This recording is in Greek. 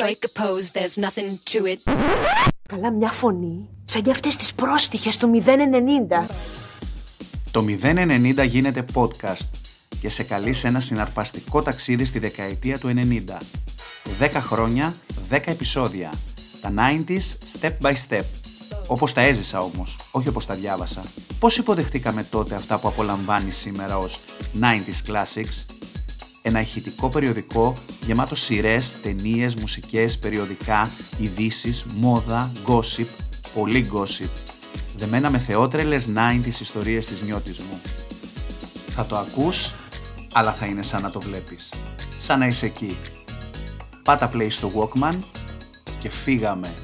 strike a pose, there's nothing to it. Καλά μια φωνή, σαν για αυτές τις πρόστιχες του 090. Το 090 γίνεται podcast και σε καλεί σε ένα συναρπαστικό ταξίδι στη δεκαετία του 90. 10 χρόνια, 10 επεισόδια. Τα 90s step by step. Όπως τα έζησα όμως, όχι όπως τα διάβασα. Πώς υποδεχτήκαμε τότε αυτά που απολαμβάνει σήμερα ως 90s classics; Ένα ηχητικό περιοδικό γεμάτος σειρές, ταινίες, μουσικές, περιοδικά, ειδήσεις, μόδα, gossip, πολύ gossip. Δεμένα με θεότρελες 90s ιστορίες της νιώτης μου. Θα το ακούς, αλλά θα είναι σαν να το βλέπεις. Σαν να είσαι εκεί. Πάτα play στο Walkman και φύγαμε.